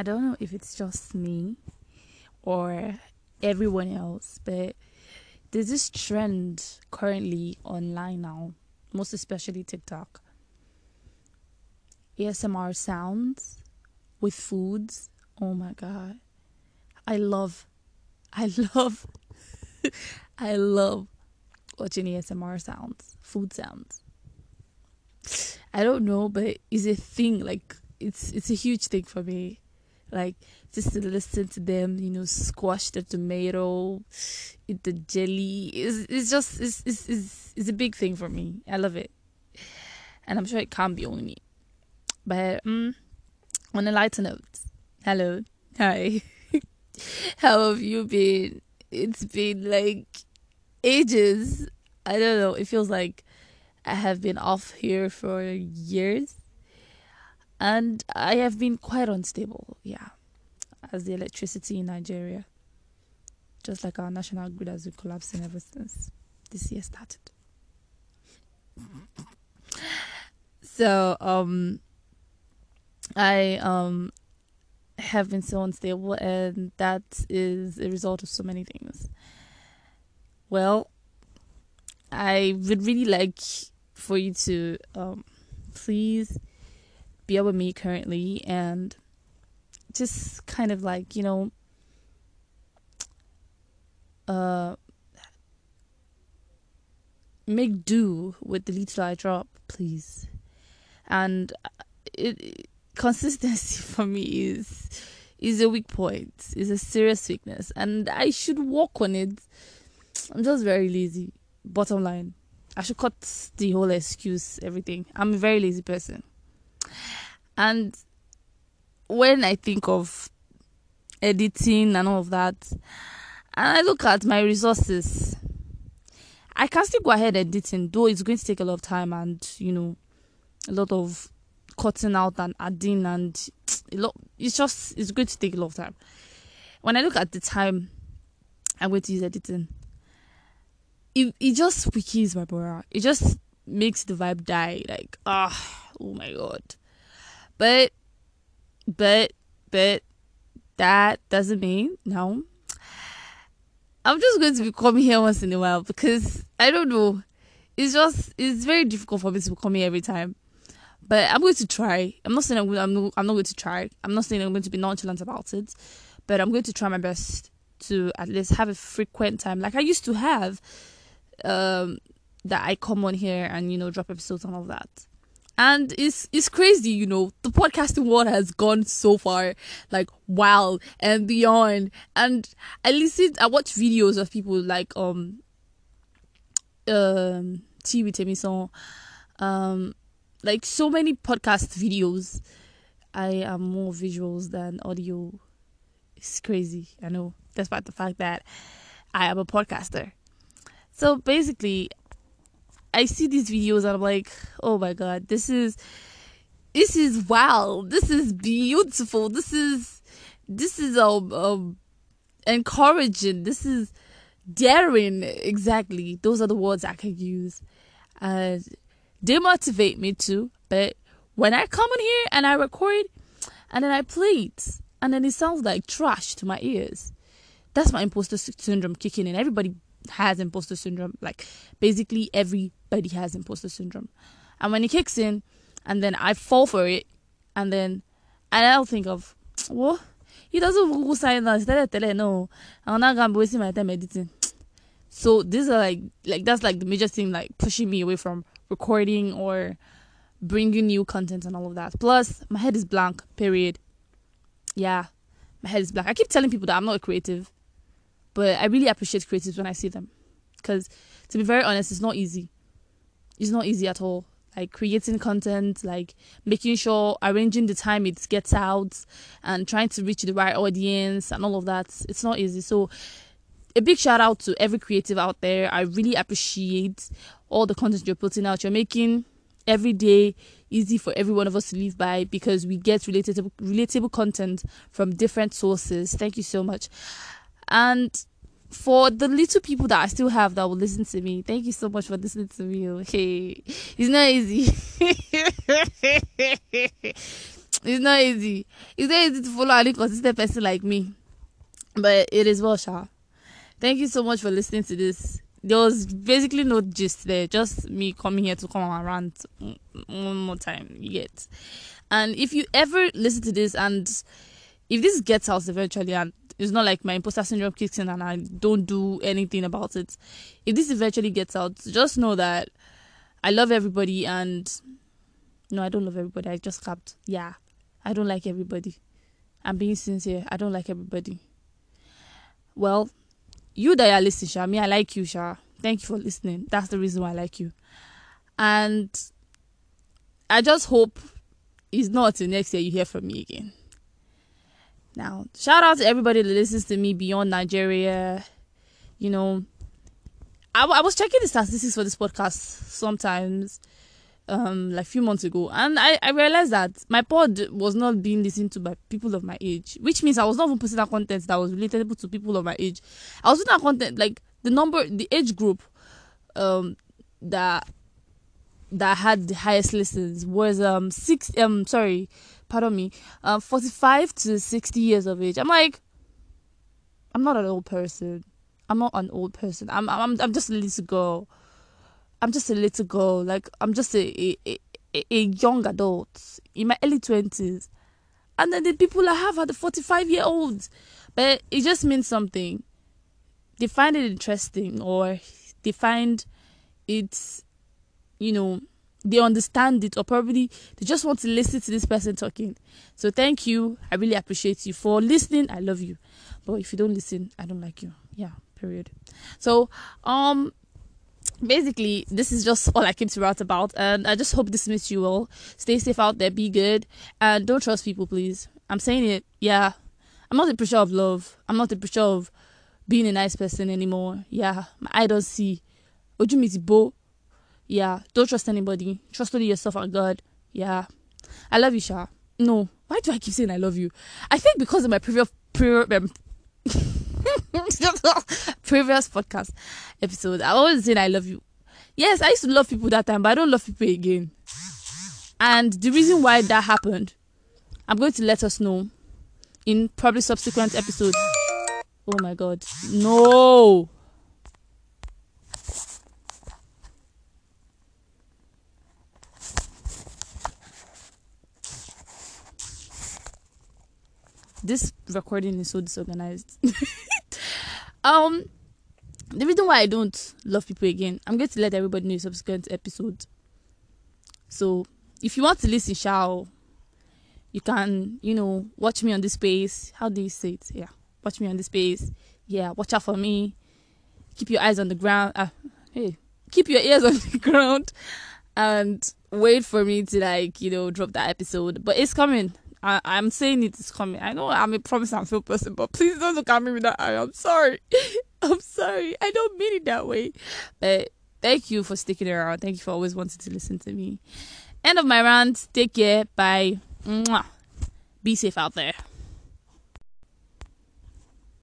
I don't know if it's just me or everyone else, but there's this trend currently online now, most especially TikTok. ASMR sounds with foods. Oh my god. I love I love I love watching ASMR sounds, food sounds. I don't know, but it's a thing. Like it's it's a huge thing for me. Like just to listen to them, you know, squash the tomato, eat the jelly. It's it's just it's it's it's, it's a big thing for me. I love it, and I'm sure it can't be only me. But um, on a lighter note, hello, hi, how have you been? It's been like ages. I don't know. It feels like I have been off here for years and I have been quite unstable, yeah, as the electricity in Nigeria, just like our national grid has been collapsing ever since this year started. So, um, I um have been so unstable, and that is a result of so many things. Well, I would really like for you to um please be with me currently and just kind of like, you know, uh, make do with the little I drop, please. And it, consistency for me is is a weak point, is a serious weakness, and I should work on it. I'm just very lazy. Bottom line, I should cut the whole excuse, everything. I'm a very lazy person. And when I think of editing and all of that, and I look at my resources, I can still go ahead and editing, though it's going to take a lot of time and you know a lot of cutting out and adding and a lot. It's just it's going to take a lot of time. When I look at the time I'm going to use editing, it it just weakens my morale. It just makes the vibe die. Like ah, oh my god. But, but, but that doesn't mean no. I'm just going to be coming here once in a while because I don't know. It's just it's very difficult for me to come here every time. But I'm going to try. I'm not saying I'm, I'm, not, I'm not going to try. I'm not saying I'm going to be nonchalant about it. But I'm going to try my best to at least have a frequent time like I used to have. Um, that I come on here and you know drop episodes and all that and it's it's crazy you know the podcasting world has gone so far like wow and beyond. And i listen i watch videos of people like um um T with Emison, um like so many podcast videos. I am more visuals than audio. It's crazy i know. Despite the fact that i am a podcaster. So basically I see these videos and I'm like, oh my god, this is this is wow, this is beautiful, this is this is um, um encouraging, this is daring. Exactly, those are the words I can use, they motivate me too. But when I come in here and I record, and then I play it, and then it sounds like trash to my ears, that's my imposter syndrome kicking in. Everybody has imposter syndrome. Like basically everybody has imposter syndrome. And when it kicks in and then I fall for it and then and I'll think of what he doesn't go sign tell no. I'm not gonna be wasting my time editing. So these are like like that's like the major thing like pushing me away from recording or bringing new content and all of that. Plus my head is blank, period. Yeah. My head is blank. I keep telling people that I'm not a creative. But I really appreciate creatives when I see them. Because to be very honest, it's not easy. It's not easy at all. Like creating content, like making sure arranging the time it gets out and trying to reach the right audience and all of that. It's not easy. So a big shout out to every creative out there. I really appreciate all the content you're putting out. You're making every day easy for every one of us to live by because we get relatable relatable content from different sources. Thank you so much. And for the little people that I still have that will listen to me, thank you so much for listening to me. Oh, okay, it's not easy. it's not easy. It's not easy to follow an inconsistent person like me. But it is well, Sha. Thank you so much for listening to this. There was basically no gist there, just me coming here to come and rant one more time. yet. And if you ever listen to this and if this gets out eventually and it's not like my imposter syndrome kicks in and I don't do anything about it. If this eventually gets out, just know that I love everybody and no, I don't love everybody. I just capped. Yeah. I don't like everybody. I'm being sincere. I don't like everybody. Well, you that are listening, Sha, me, I like you, Sha. Thank you for listening. That's the reason why I like you. And I just hope it's not till next year you hear from me again. Now, shout out to everybody that listens to me beyond Nigeria. You know, I, I was checking the statistics for this podcast sometimes, um, like a few months ago, and I, I realized that my pod was not being listened to by people of my age, which means I was not even posting that content that was relatable to people of my age. I was doing that content like the number, the age group, um, that that had the highest listens was um six um sorry pardon me, um, 45 to 60 years of age. I'm like, I'm not an old person. I'm not an old person. I'm I'm I'm just a little girl. I'm just a little girl. Like I'm just a a, a, a young adult in my early twenties, and then the people I have are the 45 year olds. But it just means something. They find it interesting, or they find it, you know, they understand it or probably they just want to listen to this person talking. So thank you. I really appreciate you for listening. I love you. But if you don't listen, I don't like you. Yeah, period. So um basically this is just all I came to write about and I just hope this makes you all Stay safe out there, be good, and don't trust people please. I'm saying it, yeah. I'm not the pressure of love. I'm not the pressure of being a nice person anymore. Yeah. Eye don't see. Ojú bo yeah, don't trust anybody. Trust only yourself and God. Yeah. I love you, Sha. No. Why do I keep saying I love you? I think because of my previous previous um, previous podcast episode, I always saying I love you. Yes, I used to love people that time, but I don't love people again. And the reason why that happened, I'm going to let us know in probably subsequent episodes. Oh my god. No. This recording is so disorganized. um, the reason why I don't love people again, I'm going to let everybody know in subsequent episode. So, if you want to listen, shall you can, you know, watch me on this space. How do you say it? Yeah, watch me on this space. Yeah, watch out for me. Keep your eyes on the ground. Uh, hey, keep your ears on the ground, and wait for me to like, you know, drop that episode. But it's coming. I, I'm saying it is coming. I know I'm a promise and fail person, but please don't look at me with that eye. I'm sorry. I'm sorry. I don't mean it that way. But thank you for sticking around. Thank you for always wanting to listen to me. End of my rant. Take care. Bye. Mwah. Be safe out there.